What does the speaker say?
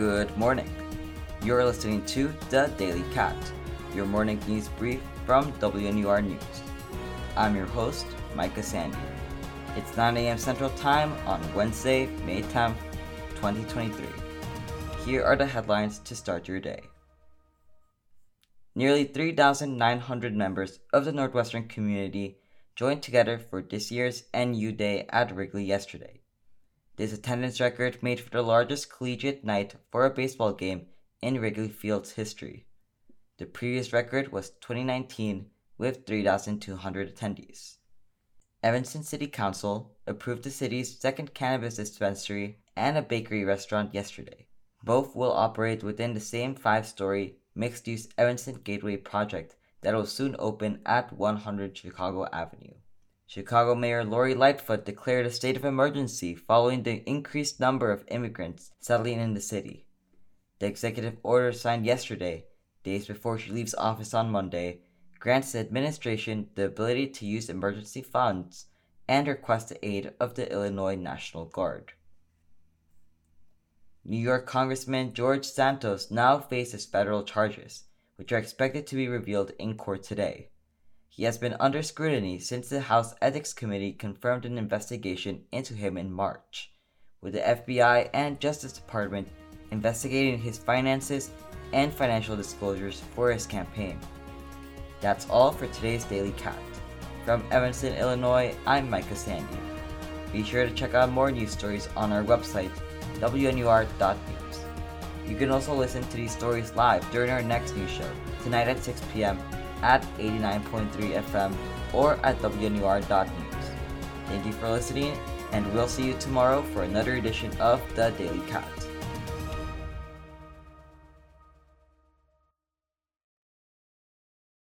Good morning. You're listening to The Daily Cat, your morning news brief from WNUR News. I'm your host, Micah Sandy. It's 9 a.m. Central Time on Wednesday, May 10th, 2023. Here are the headlines to start your day. Nearly 3,900 members of the Northwestern community joined together for this year's NU Day at Wrigley yesterday. This attendance record made for the largest collegiate night for a baseball game in Wrigley Field's history. The previous record was 2019 with 3,200 attendees. Evanston City Council approved the city's second cannabis dispensary and a bakery restaurant yesterday. Both will operate within the same five story mixed use Evanston Gateway project that will soon open at 100 Chicago Avenue. Chicago Mayor Lori Lightfoot declared a state of emergency following the increased number of immigrants settling in the city. The executive order signed yesterday, days before she leaves office on Monday, grants the administration the ability to use emergency funds and request the aid of the Illinois National Guard. New York Congressman George Santos now faces federal charges, which are expected to be revealed in court today. He has been under scrutiny since the House Ethics Committee confirmed an investigation into him in March, with the FBI and Justice Department investigating his finances and financial disclosures for his campaign. That's all for today's Daily Cat. From Evanston, Illinois, I'm Micah Sandy. Be sure to check out more news stories on our website, wnur.news. You can also listen to these stories live during our next news show, tonight at 6 p.m. at 89.3 FM or at wnur.news. Thank you for listening, and we'll see you tomorrow for another edition of The Daily Cat.